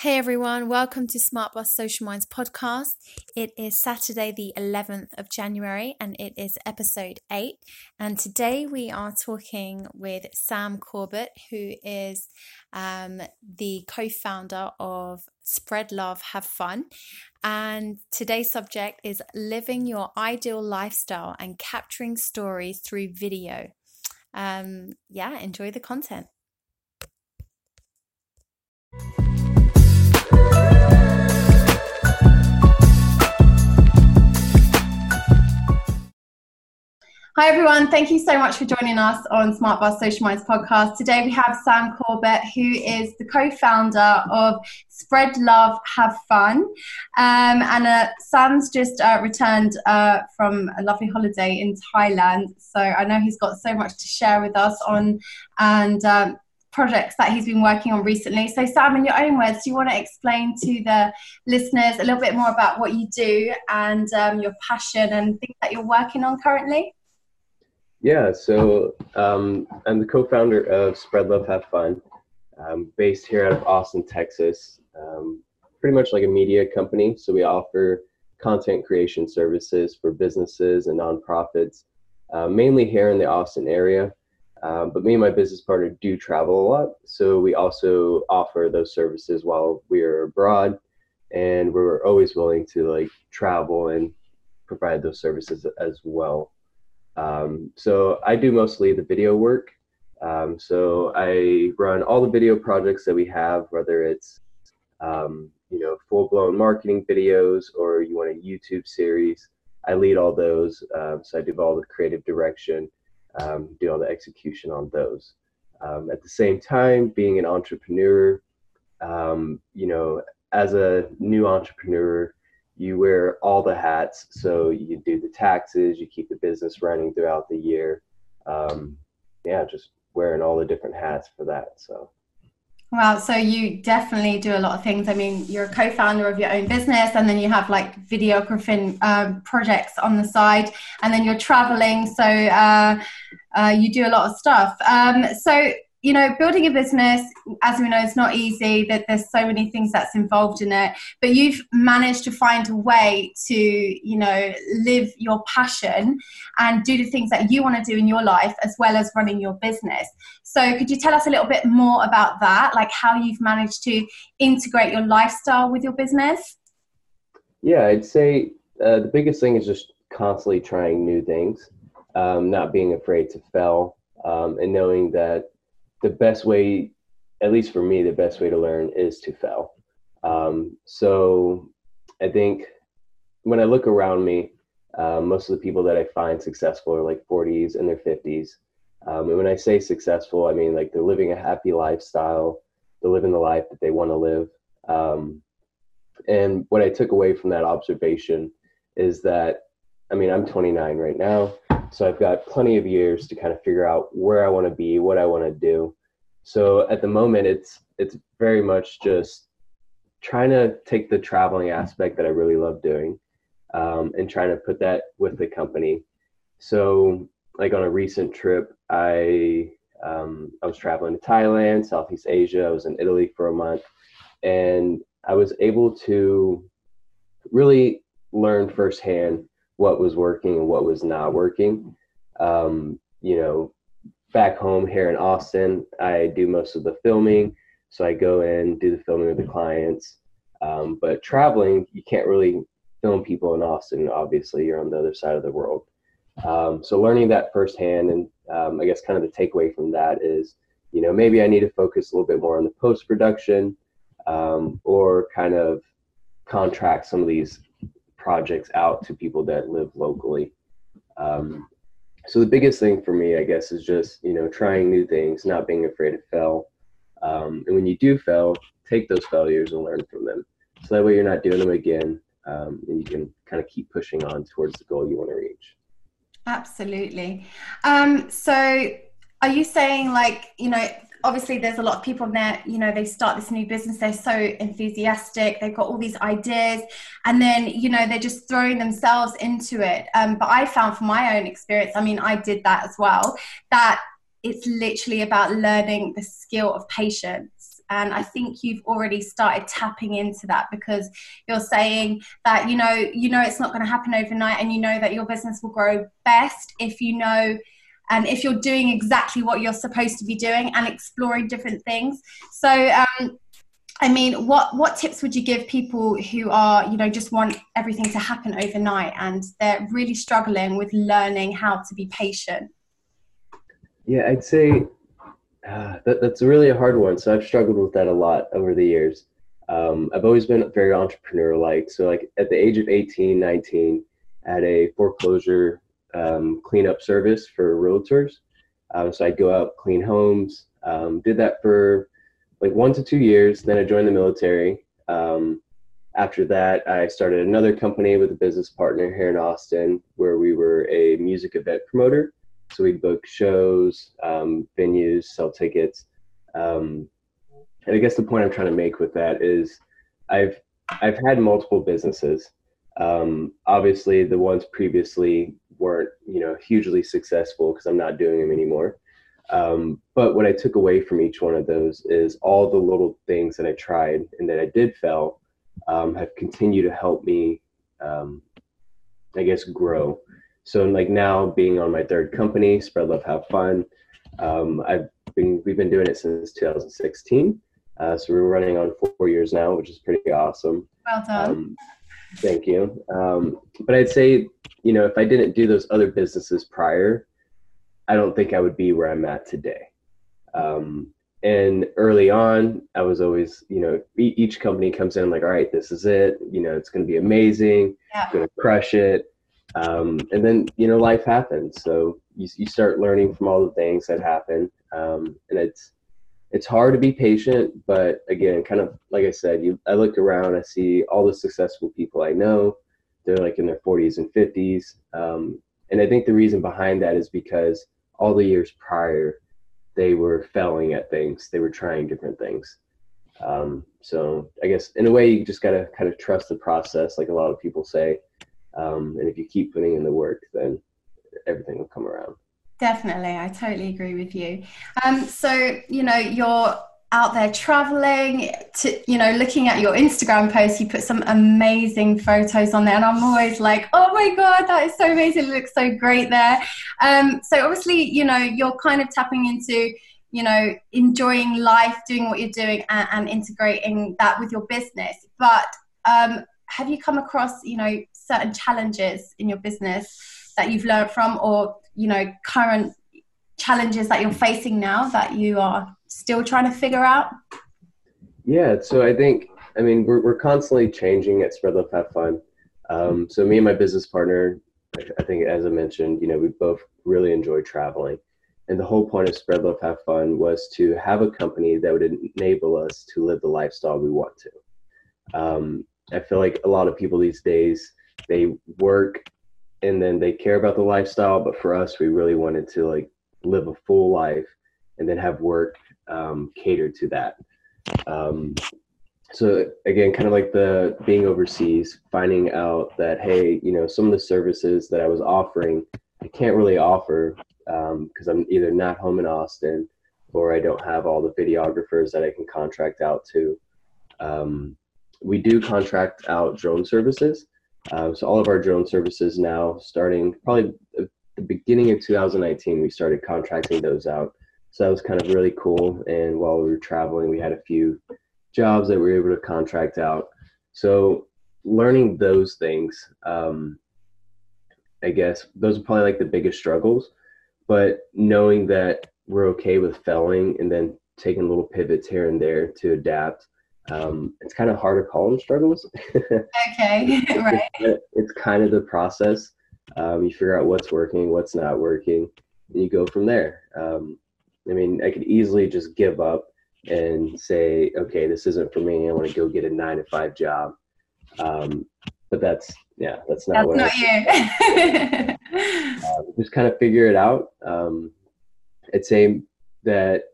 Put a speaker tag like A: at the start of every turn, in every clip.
A: Hey everyone, welcome to Smart Boss Social Minds podcast. It is Saturday, the 11th of January, and it is episode 8. And today we are talking with Sam Corbett, who is um, the co founder of Spread Love, Have Fun. And today's subject is living your ideal lifestyle and capturing stories through video. Um, yeah, enjoy the content. Hi, everyone. Thank you so much for joining us on Smart Boss Social Minds podcast. Today we have Sam Corbett, who is the co founder of Spread Love, Have Fun. Um, and uh, Sam's just uh, returned uh, from a lovely holiday in Thailand. So I know he's got so much to share with us on and um, projects that he's been working on recently. So, Sam, in your own words, do you want to explain to the listeners a little bit more about what you do and um, your passion and things that you're working on currently?
B: Yeah, so um, I'm the co-founder of Spread Love Have Fun, um, based here out of Austin, Texas. Um, pretty much like a media company, so we offer content creation services for businesses and nonprofits, uh, mainly here in the Austin area. Um, but me and my business partner do travel a lot, so we also offer those services while we're abroad, and we're always willing to like travel and provide those services as well. Um, so I do mostly the video work. Um, so I run all the video projects that we have, whether it's um, you know full blown marketing videos or you want a YouTube series. I lead all those. Um, so I do all the creative direction, um, do all the execution on those. Um, at the same time, being an entrepreneur, you know, as a new entrepreneur, you wear all the hats. So you do the taxes, you keep the business running throughout the year. Um, yeah, just wearing all the different hats for that. So.
A: Wow, so you definitely do a lot of things. I mean, you're a co-founder of your own business, and then you have like videography um, projects on the side, and then you're traveling. So uh, uh, you do a lot of stuff. Um, so you know, building a business, as we know, it's not easy. That there's so many things that's involved in it. But you've managed to find a way to, you know, live your passion and do the things that you want to do in your life, as well as running your business. So, could you tell us a little bit more about that, like how you've managed to integrate your lifestyle with your business?
B: Yeah, I'd say uh, the biggest thing is just constantly trying new things, um, not being afraid to fail, um, and knowing that the best way, at least for me, the best way to learn is to fail. Um, so I think when I look around me, uh, most of the people that I find successful are like 40s and their 50s. Um, and when I say successful, I mean like they're living a happy lifestyle, they're living the life that they want to live. Um, and what I took away from that observation is that, I mean, I'm 29 right now. So I've got plenty of years to kind of figure out where I want to be, what I want to do. So at the moment, it's it's very much just trying to take the traveling aspect that I really love doing, um, and trying to put that with the company. So like on a recent trip, I um, I was traveling to Thailand, Southeast Asia. I was in Italy for a month, and I was able to really learn firsthand what was working and what was not working. Um, you know, back home here in Austin, I do most of the filming. So I go in, do the filming with the clients. Um, but traveling, you can't really film people in Austin. Obviously, you're on the other side of the world. Um, so learning that firsthand, and um, I guess kind of the takeaway from that is, you know, maybe I need to focus a little bit more on the post production, um, or kind of contract some of these projects out to people that live locally. Um, so the biggest thing for me, I guess, is just you know trying new things, not being afraid to fail, um, and when you do fail, take those failures and learn from them. So that way you're not doing them again, um, and you can kind of keep pushing on towards the goal you want to reach.
A: Absolutely. Um, so are you saying like you know obviously there's a lot of people in there you know they start this new business they're so enthusiastic they've got all these ideas and then you know they're just throwing themselves into it. Um, but i found from my own experience i mean i did that as well that it's literally about learning the skill of patience. And i think you've already started tapping into that because you're saying that you know you know it's not going to happen overnight and you know that your business will grow best if you know and if you're doing exactly what you're supposed to be doing and exploring different things so um, I mean, what what tips would you give people who are, you know, just want everything to happen overnight and they're really struggling with learning how to be patient?
B: Yeah, I'd say uh, that, that's really a hard one. So I've struggled with that a lot over the years. Um, I've always been very entrepreneur like. So, like at the age of 18, 19, I had a foreclosure um, cleanup service for realtors. Um, so I'd go out, clean homes, um, did that for like one to two years. Then I joined the military. Um, after that, I started another company with a business partner here in Austin where we were a music event promoter. So we'd book shows, um, venues, sell tickets. Um, and I guess the point I'm trying to make with that is I've I've had multiple businesses. Um, obviously, the ones previously weren't you know hugely successful because I'm not doing them anymore. Um, but what I took away from each one of those is all the little things that I tried and that I did fail um, have continued to help me, um, I guess, grow. So like now being on my third company, Spread Love Have Fun, um, I've been we've been doing it since 2016. Uh, so we're running on four years now, which is pretty awesome.
A: Well done.
B: Thank you. Um, but I'd say, you know, if I didn't do those other businesses prior, I don't think I would be where I'm at today. Um, and early on, I was always, you know, each company comes in like, all right, this is it. You know, it's going to be amazing. Yeah. Going to crush it um, and then you know life happens so you, you start learning from all the things that happen um, and it's it's hard to be patient but again kind of like i said you i look around i see all the successful people i know they're like in their 40s and 50s um, and i think the reason behind that is because all the years prior they were failing at things they were trying different things um, so i guess in a way you just got to kind of trust the process like a lot of people say um, and if you keep putting in the work, then everything will come around.
A: Definitely, I totally agree with you. Um, so you know, you're out there traveling to you know looking at your instagram posts you put some amazing photos on there and i'm always like oh my god that is so amazing it looks so great there um, so obviously you know you're kind of tapping into you know enjoying life doing what you're doing and, and integrating that with your business but um, have you come across you know certain challenges in your business that you've learned from or you know current challenges that you're facing now that you are still trying to figure out?
B: Yeah so i think i mean we're, we're constantly changing at spread love have fun. Um, so me and my business partner i think as i mentioned you know we both really enjoy traveling. And the whole point of spread love have fun was to have a company that would enable us to live the lifestyle we want to. Um, i feel like a lot of people these days they work and then they care about the lifestyle but for us we really wanted to like live a full life and then have work um, catered to that. Um, so again kind of like the being overseas finding out that hey you know some of the services that i was offering i can't really offer because um, i'm either not home in austin or i don't have all the videographers that i can contract out to. Um, we do contract out drone services um, so all of our drone services now, starting probably the beginning of 2019, we started contracting those out. So that was kind of really cool. And while we were traveling, we had a few jobs that we were able to contract out. So learning those things, um, I guess those are probably like the biggest struggles. But knowing that we're okay with failing and then taking little pivots here and there to adapt um, it's kind of hard to call them struggles.
A: okay, right.
B: It's, it's, kind of the process. Um, you figure out what's working, what's not working, and you go from there. Um, I mean, I could easily just give up and say, okay, this isn't for me. I want to go get a nine to five job. Um, but that's yeah, that's not
A: that's
B: what
A: not
B: I, you. uh, just kind of figure it out. Um, I'd say that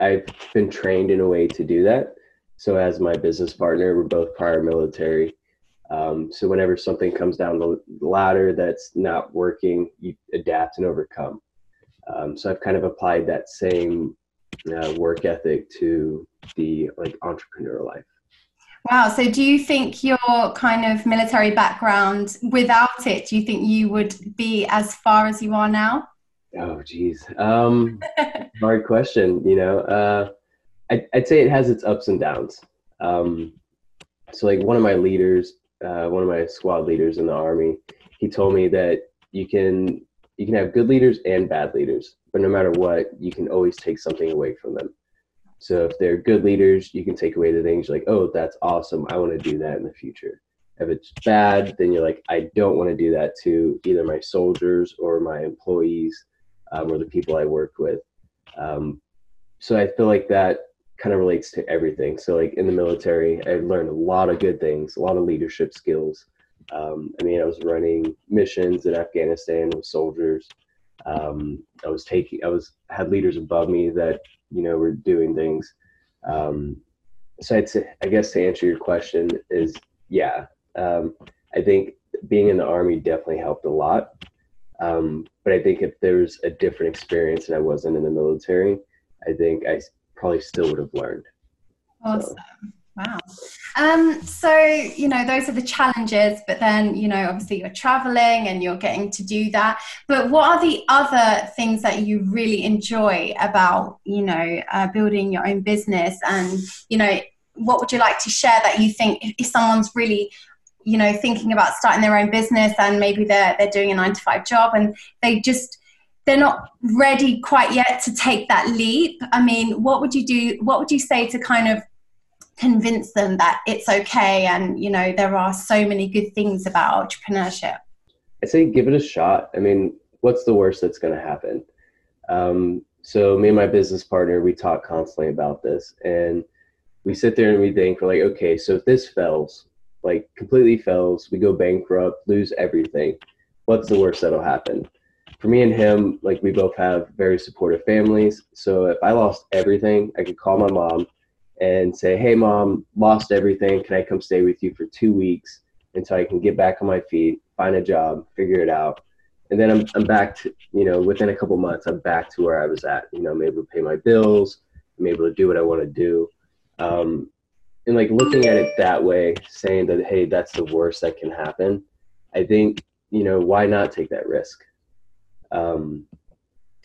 B: I've been trained in a way to do that. So as my business partner, we're both prior military. Um, so whenever something comes down the ladder that's not working, you adapt and overcome. Um, so I've kind of applied that same uh, work ethic to the like entrepreneur life.
A: Wow. So, do you think your kind of military background, without it, do you think you would be as far as you are now?
B: Oh, geez. Um, hard question. You know, uh, I, would say it has its ups and downs. Um, so, like one of my leaders, uh, one of my squad leaders in the army, he told me that you can you can have good leaders and bad leaders, but no matter what, you can always take something away from them. So if they're good leaders, you can take away the things like, oh, that's awesome. I want to do that in the future. If it's bad, then you're like, I don't want to do that to either my soldiers or my employees um, or the people I work with. Um, so I feel like that kind of relates to everything. So like in the military, I learned a lot of good things, a lot of leadership skills. Um, I mean, I was running missions in Afghanistan with soldiers. Um, I was taking, I was had leaders above me that you know were doing things. Um, so I'd say, I guess to answer your question is yeah. Um, I think being in the army definitely helped a lot. Um, but I think if there's a different experience and I wasn't in the military, I think I probably still would have learned.
A: Awesome. So. Wow. Um, so, you know, those are the challenges, but then, you know, obviously you're traveling and you're getting to do that. But what are the other things that you really enjoy about, you know, uh, building your own business? And, you know, what would you like to share that you think if someone's really you know thinking about starting their own business and maybe they're they're doing a 9 to 5 job and they just they're not ready quite yet to take that leap. I mean what would you do what would you say to kind of convince them that it's okay and you know there are so many good things about entrepreneurship?
B: I say give it a shot. I mean what's the worst that's going to happen? Um, so me and my business partner we talk constantly about this and we sit there and we think we're like okay so if this fails like completely fails we go bankrupt lose everything what's the worst that'll happen for me and him like we both have very supportive families so if i lost everything i could call my mom and say, "Hey, mom, lost everything. Can I come stay with you for two weeks until I can get back on my feet, find a job, figure it out?" And then I'm I'm back to you know within a couple months I'm back to where I was at. You know, I'm able to pay my bills. I'm able to do what I want to do. Um, and like looking at it that way, saying that hey, that's the worst that can happen. I think you know why not take that risk. Um,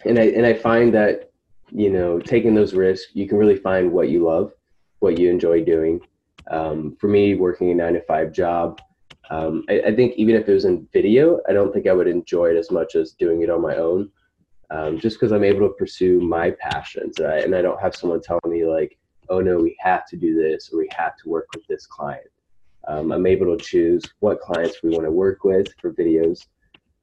B: and I and I find that you know taking those risks, you can really find what you love what you enjoy doing. Um, for me, working a nine to five job, um, I, I, think even if it was in video, I don't think I would enjoy it as much as doing it on my own. Um, just because I'm able to pursue my passions, I, and I don't have someone telling me like, "Oh no, we have to do this," or "We have to work with this client." Um, I'm able to choose what clients we want to work with for videos.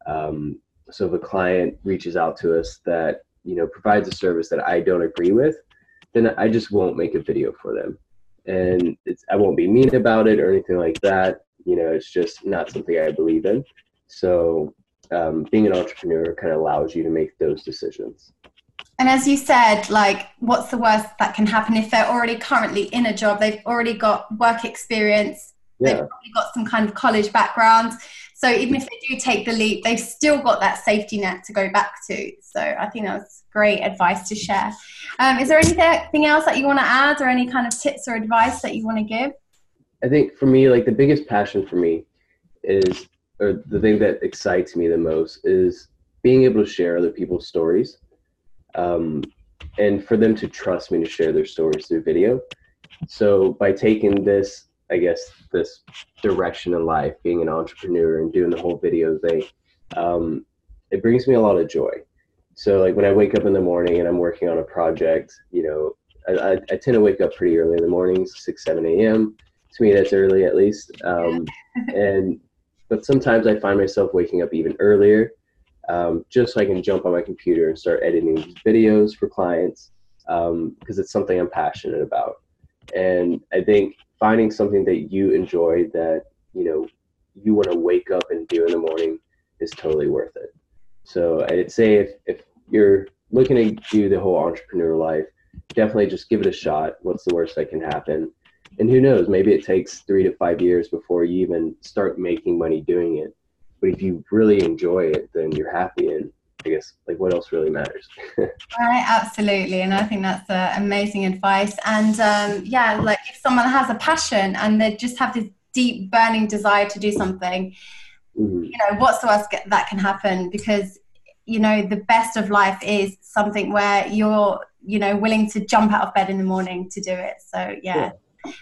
B: Um, so if a client reaches out to us that you know provides a service that I don't agree with, then I just won't make a video for them. And it's, I won't be mean about it or anything like that. You know, it's just not something I believe in. So um, being an entrepreneur kind of allows you to make those decisions.
A: And as you said, like, what's the worst that can happen if they're already currently in a job? They've already got work experience. Yeah. They've probably got some kind of college background. So even if they do take the leap, they've still got that safety net to go back to. So I think that was great advice to share. Um, is there anything else that you want to add or any kind of tips or advice that you want to give?
B: I think for me, like the biggest passion for me is, or the thing that excites me the most is being able to share other people's stories. Um, and for them to trust me to share their stories through video. So by taking this, I guess, this direction in life, being an entrepreneur and doing the whole video thing, um, it brings me a lot of joy. So like when I wake up in the morning and I'm working on a project, you know, I, I, I tend to wake up pretty early in the mornings, six, seven a.m. To me, that's early at least. Um, and but sometimes I find myself waking up even earlier, um, just so I can jump on my computer and start editing these videos for clients because um, it's something I'm passionate about. And I think finding something that you enjoy that you know you want to wake up and do in the morning is totally worth it. So I'd say if, if you're looking to do the whole entrepreneur life, definitely just give it a shot. What's the worst that can happen? And who knows, maybe it takes three to five years before you even start making money doing it. But if you really enjoy it, then you're happy and I guess like what else really matters.
A: right, absolutely, and I think that's uh, amazing advice. And um, yeah, like if someone has a passion and they just have this deep burning desire to do something, mm-hmm. you know, what's the worst that can happen? Because you know the best of life is something where you're you know willing to jump out of bed in the morning to do it. So yeah. yeah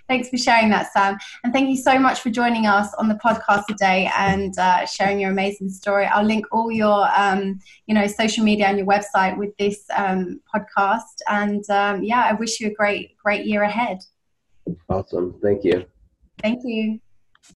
A: Thanks for sharing that, Sam. And thank you so much for joining us on the podcast today and uh, sharing your amazing story. I'll link all your, um, you know, social media and your website with this um, podcast. And um, yeah, I wish you a great, great year ahead.
B: Awesome. Thank you.
A: Thank you.